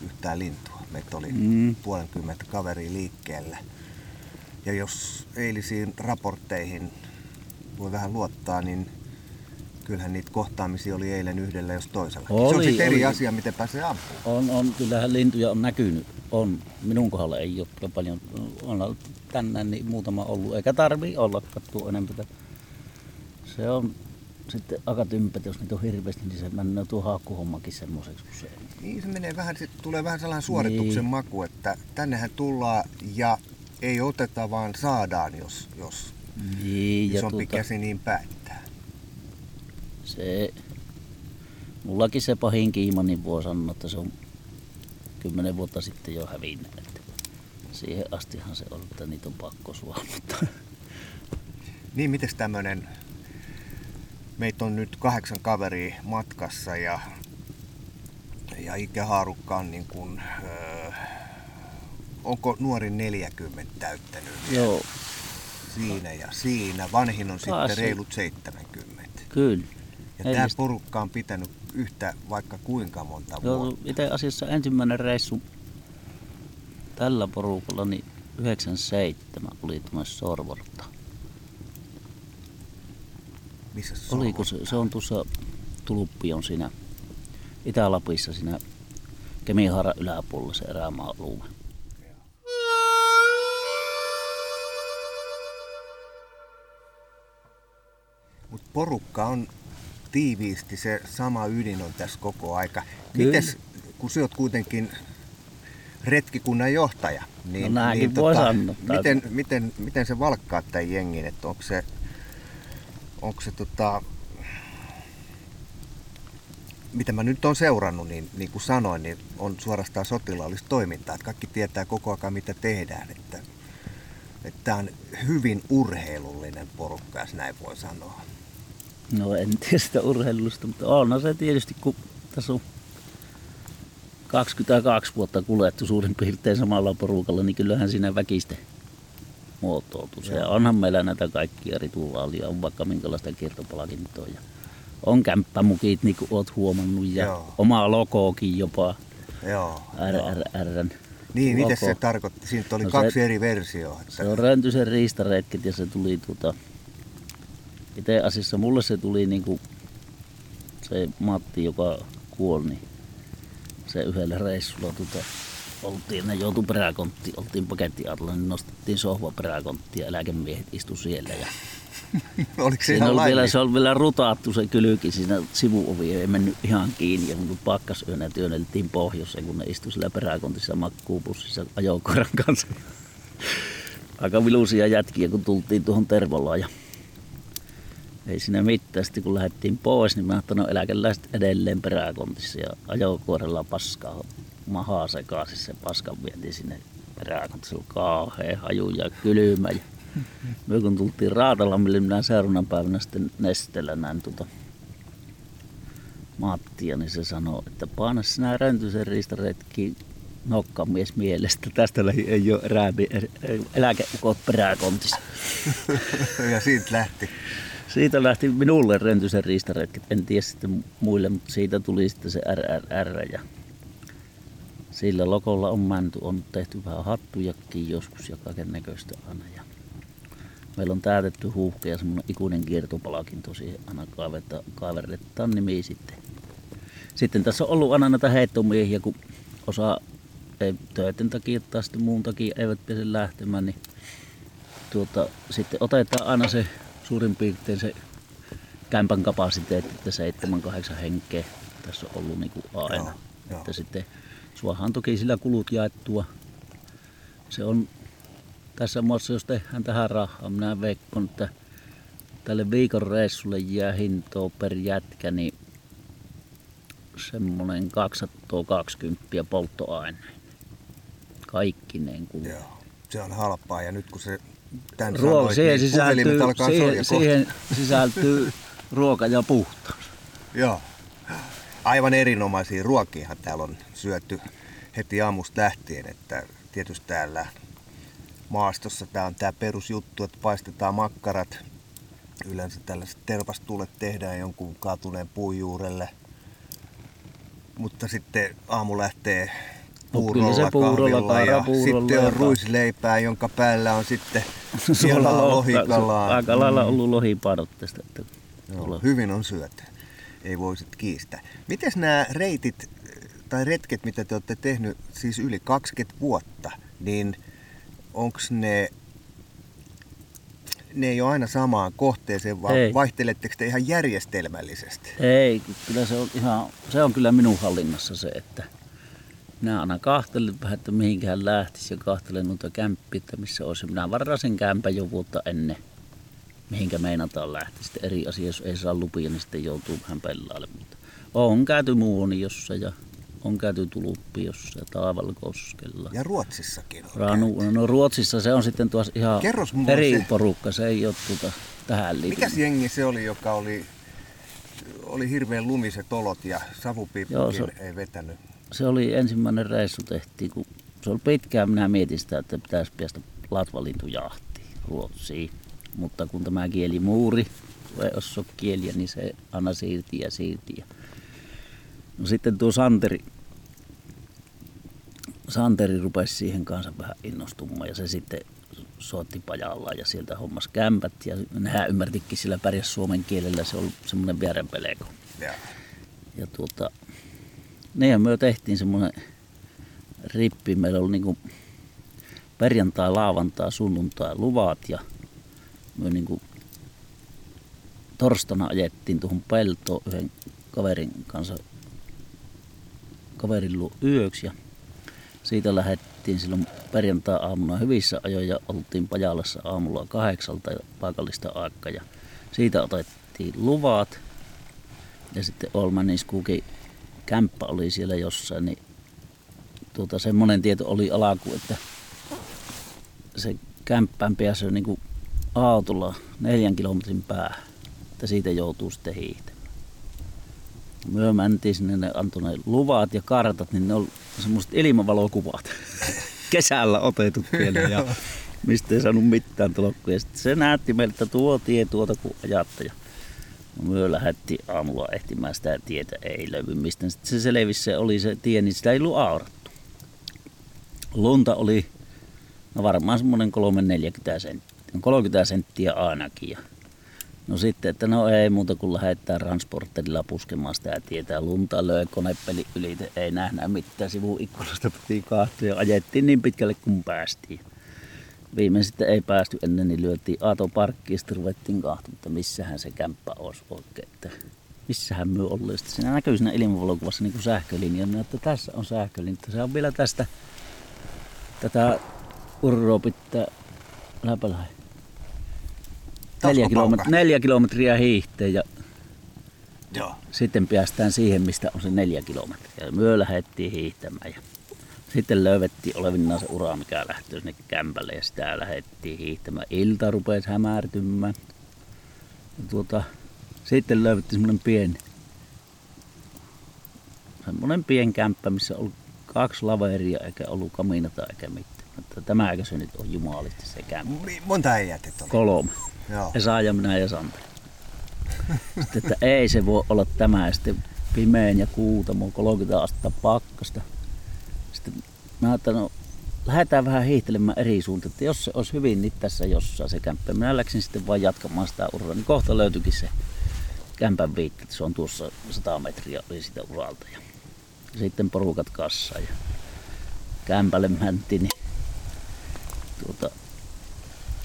yhtään lintua. Meitä oli Mm. puolenkymmentä kaveria liikkeellä. Ja jos eilisiin raportteihin voi vähän luottaa, niin kyllähän niitä kohtaamisia oli eilen yhdellä jos toisella. se on sitten eri oli. asia, miten pääsee ampumaan. On, on, kyllähän lintuja on näkynyt. On. Minun kohdalla ei ole paljon. On tänään niin muutama ollut, eikä tarvii olla kattua enempää. Se on sitten aika tympät, jos niitä on hirveästi, niin se menee tuo haakkuhommakin semmoiseksi, se Niin se menee vähän, sit tulee vähän sellainen suorituksen Niin. maku, että tännehän tullaan ja ei oteta vaan saadaan, jos, jos Niin, ja isompi tuota, käsi niin päättää. Se, mullakin se pahin kiima, niin voi sanoa, että se on kymmenen vuotta sitten jo hävinnyt. Että siihen astihan se on, että niitä on pakko sua, mutta Niin, mites tämmönen, meitä on nyt kahdeksan kaveria matkassa ja, ja ikähaarukka on niin kuin, öö, onko nuori 40 täyttänyt joo, siinä ja siinä. Vanhin on Taas sitten reilut 70. kyllä. Ja tämä porukka on pitänyt yhtä vaikka kuinka monta Joo, vuotta. itse asiassa ensimmäinen reissu tällä porukalla, niin 97 oli tuonne Sorvorta. Missä se Oliko se, se on tuossa Tulppion siinä Itä-Lapissa siinä Kemihaaran yläpuolella se erämaa-alue. Mut porukka on tiiviisti, se sama ydin on tässä koko aika. Mites, kun sä oot kuitenkin retkikunnan johtaja, niin, No niin sanoa. miten, miten, miten se valkkaa tämän jengin, että onko se, onko se tota, mitä mä nyt on seurannut, niin, niin kuin sanoin, niin on suorastaan sotilaallista toimintaa, että kaikki tietää koko ajan mitä tehdään, että että tämä on hyvin urheilullinen porukka, jos näin voi sanoa. No en tiedä sitä urheilusta, mutta on se tietysti, kun tässä on 22 vuotta kuljettu suurin piirtein samalla porukalla, niin kyllähän siinä väkistä muotoutuu. Se onhan meillä näitä kaikkia rituaalia, on vaikka minkälaista kiertopalkintoa. Ja on kämppämukit, niin kuin oot huomannut, ja Joo. oma logokin jopa, Joo. RRRn. Niin, mitä se tarkoitti? Siitä oli No no se- kaksi eri versioa. Että... Se on Röntysen riistaretket ja se tuli tuota... Itse asiassa mulle se tuli niinku se Matti, joka kuoli, niin se yhdellä reissulla tuota, oltiin, ne joutui peräkonttiin, oltiin pakettiautolla, niin nostettiin sohva peräkonttiin ja eläkemiehet istu siellä. Ja [laughs] Oliko se ihan oli vielä, se oli vielä rutaattu se kylki siinä sivuovi, ei mennyt ihan kiinni. Ja kun pakkasyönä työnneltiin pohjossa, kun ne istui sillä peräkontissa makkuupussissa ajokoiran kanssa. [laughs] Aika viluisia jätkiä, kun tultiin tuohon Tervolaan. Ja ei siinä mitään. Sitten kun lähdettiin pois, niin mä ajattelin, no eläkeläiset edelleen peräkontissa ja ajokuorella paskaa mahaa sekaisin. Se paskan vietiin sinne peräkontissa. Se oli kauhea haju ja kylmä. Ja me kun tultiin Raatalammille, minä seuraavana päivänä sitten Nestellä näin tuota Mattia, niin se sanoi, että paina sinä Röntysen riistaretki nokkamies mielestä. Tästä ei ole eläkeukot peräkontissa. [laughs] ja siitä lähti. Siitä lähti minulle Rentysen riistaretket, en tiedä sitten muille, mutta siitä tuli sitten se RRR ja sillä lokolla on mänty, on tehty vähän hattujakin joskus ja kaiken näköistä aina. Ja meillä on täytetty huuhke ja semmoinen ikuinen kiertopalakin tosi aina kaiverretaan nimi sitten. Sitten tässä on ollut aina näitä heittomiehiä, kun osa ei töiden takia tai sitten muun takia eivät pääse lähtemään, niin tuota, sitten otetaan aina se suurin piirtein se kämpän kapasiteetti, että 7-8 henkeä tässä on ollut niin kuin aina. Joo, joo. Että sitten suohan toki sillä kulut jaettua. Se on tässä muassa, jos tehdään tähän rahaa, minä veikon, että tälle viikon reissulle jää hintoa per jätkä, niin semmoinen 220 polttoaine. Kaikkineen kulut. Joo, se on halpaa ja nyt kun se tämän Ruoka, sanoit, siihen, niin sisältyy, siihen, siihen sisältyy ruoka ja puhtaus. Joo. Aivan erinomaisia ruokiahan täällä on syöty heti aamusta lähtien, että tietysti täällä maastossa tämä on tämä perusjuttu, että paistetaan makkarat. Yleensä tällaiset tervastulet tehdään jonkun kaatuneen puun juurelle. Mutta sitten aamu lähtee puurolla, puurolla ja puurolla sitten on ruisleipää, jonka päällä on sitten siellä lohikalaa. Aika lailla ollut lohipadot tästä. Että Joo, hyvin on syöty. Ei voisit kiistää. Miten nämä reitit tai retket, mitä te olette tehnyt siis yli 20 vuotta, niin onko ne ne ei ole aina samaan kohteeseen, vaan ei. vaihteletteko te ihan järjestelmällisesti? Ei, kyllä se on, ihan, se on kyllä minun hallinnassa se, että minä aina kahtelen vähän, että mihinkään lähtisi ja kahtelen noita kämppiä, että missä olisi. Minä varasin kämpä jo vuotta ennen, mihinkä meinataan lähteä. Sitten eri asia, jos ei saa lupia, niin sitten joutuu vähän pellaille. Mutta on käyty Muoniossa ja on käyty Tuluppiossa ja Taavalkoskella. Ja Ruotsissakin on Ranu, käyty. No Ruotsissa se on sitten tuossa ihan eri se... porukka, se ei ole tuota tähän liittynyt. Mikäs jengi se oli, joka oli, oli hirveän lumiset olot ja savupiippukin ei vetänyt? Se oli ensimmäinen reissu tehtiin, kun se oli pitkään, minä mietin sitä, että pitäisi päästä latvalintujahtiin Ruotsiin. Mutta kun tämä kieli muuri, ei osaa kieliä, niin se aina siirti ja siirti. No sitten tuo Santeri, Santeri rupesi siihen kanssa vähän innostumaan ja se sitten soitti pajalla ja sieltä hommas kämpät ja nehän ymmärtikin sillä pärjäs suomen kielellä, se oli semmoinen vierenpeleko. Ja. ja tuota, niin ja me tehtiin semmoinen rippi. Meillä oli niinku perjantai, laavantai, sunnuntai luvat ja me niinku torstana ajettiin tuohon peltoon yhden kaverin kanssa kaverin luo yöksi ja siitä lähdettiin silloin perjantai-aamuna hyvissä ajoin ja oltiin Pajalassa aamulla kahdeksalta paikallista aikaa ja siitä otettiin luvat ja sitten Olmanis kuki kämppä oli siellä jossain, niin tuota, semmoinen tieto oli alaku, että se kämppään pääsi niin kuin autolla neljän kilometrin päähän, että siitä joutuu sitten hiihtämään. Me mentiin sinne, ne antoi ne luvat ja kartat, niin ne oli semmoiset ilmavalokuvat [laughs] kesällä otetut vielä ja [laughs] mistä ei saanut mitään tolokkuja. Sitten se näytti meiltä, tuo tie tuota kun ajatte. Ja me lähti aamulla ehtimään sitä tietä, ei löydy mistä. Sitten se selvisi, se oli se tie, niin sitä ei ollut aurattu. Lunta oli no varmaan semmoinen 30 senttiä, 30 senttiä ainakin. Ja no sitten, että no ei muuta kuin lähdetään transporterilla puskemaan sitä tietä. Lunta löi konepeli yli, ei nähdä mitään sivuikkunasta piti kahtia. Ajettiin niin pitkälle kuin päästiin viimein sitten ei päästy ennen, niin lyötiin Aato parkkiin sitten ruvettiin kahtomaan, että missähän se kämppä olisi oikein. Että missähän myö ollut. Sitten siinä näkyy siinä ilmavalokuvassa niin kuin sähkölinja. Minä, että tässä on sähkölinja. Se on vielä tästä tätä urroa pitää neljä, kilometri, neljä kilometriä hiihteen ja Joo. sitten päästään siihen, mistä on se neljä kilometriä. Myö lähdettiin hiihtämään ja sitten löydettiin olevinnaan se ura, mikä lähtee sinne kämpälle ja sitä lähdettiin hiihtämään. Ilta rupesi hämärtymään. Ja tuota, sitten löydettiin semmoinen pieni, semmoinen pieni kämppä, missä oli kaksi laveria eikä ollut kaminata eikä mitään. Mutta tämäkö se nyt on jumalisti se kämppä? Monta äijää teitä oli? Kolme. Joo. Esa ja minä ja Santeri. Sitten, että ei se voi olla tämä. Ja sitten pimeän ja kuutamo, 30 astetta pakkasta. Mä ajattelin, no lähdetään vähän hiihtelemään eri suuntaan, että jos se olisi hyvin niin tässä jossain se kämppä. Minä läksin sitten vaan jatkamaan sitä uraa, niin kohta löytyikin se kämpän viitti, se on tuossa 100 metriä oli sitä uralta. Ja sitten porukat kassaan ja kämpälle mentiin, niin tuota,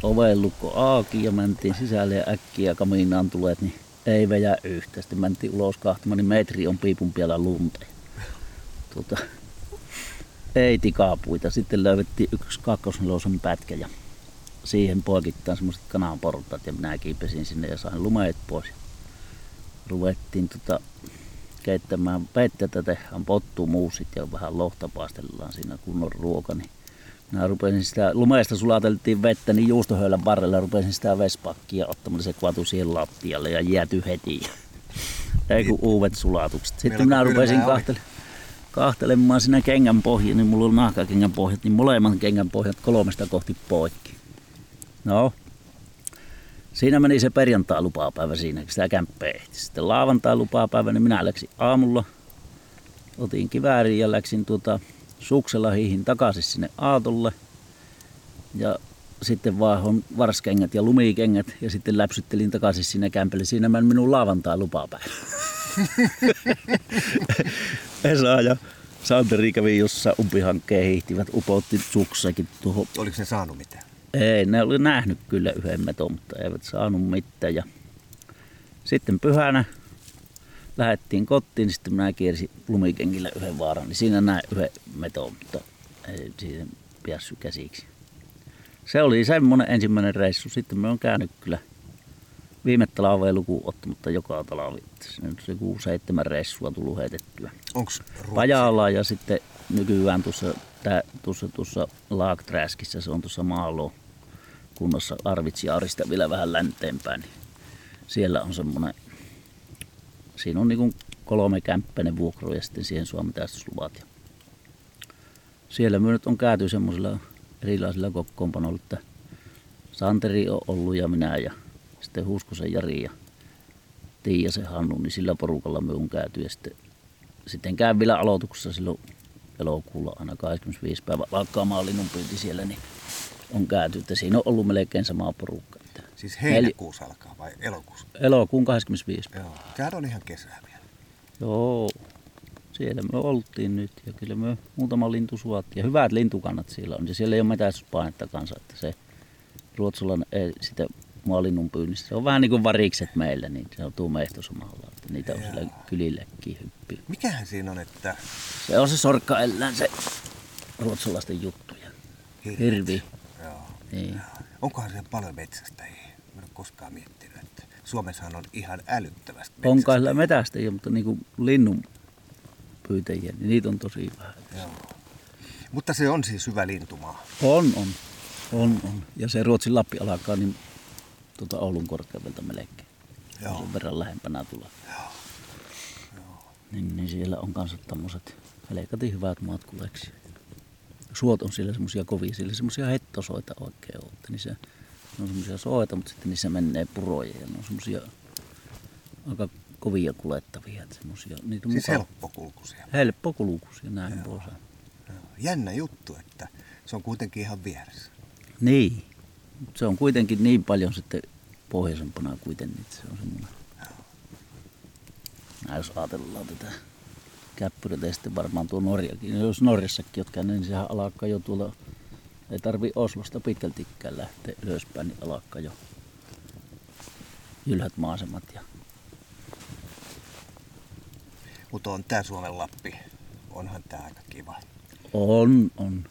oven lukko auki ja mentiin sisälle ja äkkiä kaminaan tulet, niin ei vejä yhtä. Sitten mentiin ulos kahtamaan, niin metri on piipun piellä lunta. Tuota, ei tikapuita. Sitten löydettiin yksi kakkosnelosen pätkä ja siihen poikittain semmoiset kananportaat ja minä kiipesin sinne ja sain lumeet pois. Ruvettiin tota, keittämään peitteitä, tehdään pottumuusit ja vähän lohta paistellaan siinä kunnon ruoka. Niin minä rupesin sitä, lumeesta sulateltiin vettä, niin juustohöylän varrella rupesin sitä vespakkia ottamaan, se kaatui siihen lattialle ja jäätyi heti. [laughs] Ei kun uudet sulatukset. Sitten Melko minä rupesin kylmää oli. kahtele, kahtelemaan siinä kengän pohjia, niin mulla oli nahkakengän pohjat, niin molemmat kengän pohjat kolmesta kohti poikki. No, siinä meni se perjantai lupapäivä siinä, kun sitä kämppää ehti. Sitten lauantai lupapäivä, niin minä läksin aamulla, otin kiväärin ja läksin tuota suksella hiihin takaisin sinne aatolle. Ja sitten vaihon varskengät ja lumikengät ja sitten läpsyttelin takaisin sinne kämpelle. Siinä meni minun lauantai lupapäivä. [laughs] [laughs] Esa ja Santeri kävi jossain umpihankkeen hiihtivät, upotti suksakin tuohon Oliko ne saanut mitään? ei, ne oli nähnyt kyllä yhden meton, mutta eivät saanut mitään. Ja sitten pyhänä lähdettiin kotiin, niin sitten minä kiersin lumikenkillä yhden vaaran, niin siinä näin yhden meton, mutta ei siihen päässyt käsiksi. Se oli semmoinen ensimmäinen reissu. Sitten me on käynyt kyllä viime talveen lukuun ottamatta joka talvi. On se kuusi seitsemän reissua tullut heitettyä. Onks Ruotsi? Pajalla ja sitten nykyään tuossa, tää, tuossa, tuossa Laakträskissä, se on tuossa Maalo kunnossa Arvitsiaarista vielä vähän länteenpäin, niin siellä on semmoinen, siinä on niinku kolme kämppäinen vuokro ja sitten siihen Suomen täystysluvat. Ja siellä me nyt on käyty semmoisilla erilaisilla kokoonpanoilla, että Santeri on ollut ja minä ja sitten Huskosen Jari ja Tiiasen Hannu, niin sillä porukalla me on käyty ja sitten sitten käyn vielä aloituksessa silloin elokuulla aina 25 päivä alkaa maalinnun pyynti siellä, niin on käyty, että siinä on ollut melkein sama porukka. Että Siis heinäkuussa alkaa vai elokuussa? elokuun 25 päivä. Joo. Sehän on ihan kesää vielä. Joo, siellä me oltiin nyt ja kyllä me muutama lintu suotti ja hyvät lintukannat siellä on ja siellä ei ole metästyspainetta kanssa, että se ruotsalainen ei sitä maalinnun pyynnistä. Se on vähän niin kuin varikset meillä, niin se on tuo mehto samalla, että niitä on siellä Joo. kylillekin hyppi. Mikähän siinä on, että Se on se sorkkaellään se ruotsalaisten juttuja. Hirvi. Joo. Niin. Onkohan siellä paljon metsästäjiä? Mä en ole koskaan miettinyt, että Suomessahan on ihan älyttävästi On kai sillä metsästäjiä. metästäjiä, mutta niin kuin linnun pyytäjiä, niin niitä on tosi vähän. Joo. Mutta se on siis hyvä lintumaa. On, on. On, on. Ja se Ruotsin Lappi alkaa niin tuota Oulun korkeudelta melkein. Joo. Sen verran lähempänä tulla. Niin, niin, siellä on kanssa tämmöiset helkatin hyvät maat kuleksi. Suot on siellä semmosia kovia, siellä semmosia hettosoita oikein on. Että niissä, ne on semmosia soita, mutta sitten niissä menee puroja ja ne on semmosia aika kovia kulettavia. Että semmosia, niitä on Siis mukava- helppokulkuisia. helppokulkuisia näin pois. Joo. Jännä juttu, että se on kuitenkin ihan vieressä. Niin. Se on kuitenkin niin paljon sitten pohjoisempana kuitenkin, että se on semmoinen. Nää, jos ajatellaan tätä käppyrötä ja sitten varmaan tuo Norjakin. Jos Norjassakin jotka niin sehän alkaa jo tuolla, ei tarvi Oslosta pitkältikään lähteä ylöspäin, niin alkaa jo jylhät maasemat. Ja Mutta on tää Suomen Lappi. Onhan tää aika kiva. on, on.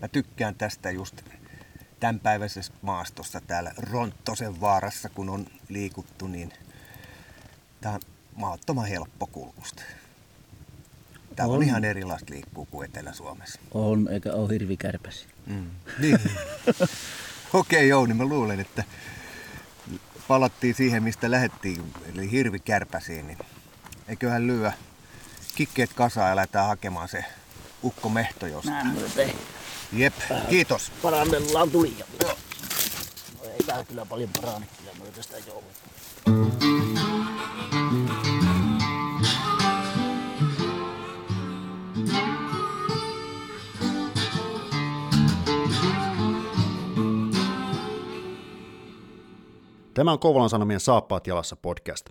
Mä tykkään tästä just tämänpäiväisessä maastossa täällä Ronttosen vaarassa, kun on liikuttu, niin tämä on mahdottoman helppo kulkusta. Täällä on, On. ihan erilaista liikkuu kuin Etelä-Suomessa. On, eikä ole hirvikärpäsi. Mm. Niin. [laughs] Okei okay, Jouni, mä luulen, että palattiin siihen, mistä lähettiin, eli hirvikärpäsiin, niin eiköhän lyö kikkeet kasaan ja lähdetään hakemaan se ukko mehto jostain. Näin. Jep, kiitos. Parannellaan tulia. No ei tää kyllä paljon parane, kyllä myötä sitä joudutaan. Tämä on Kouvolan Sanomien Saappaat jalassa podcast.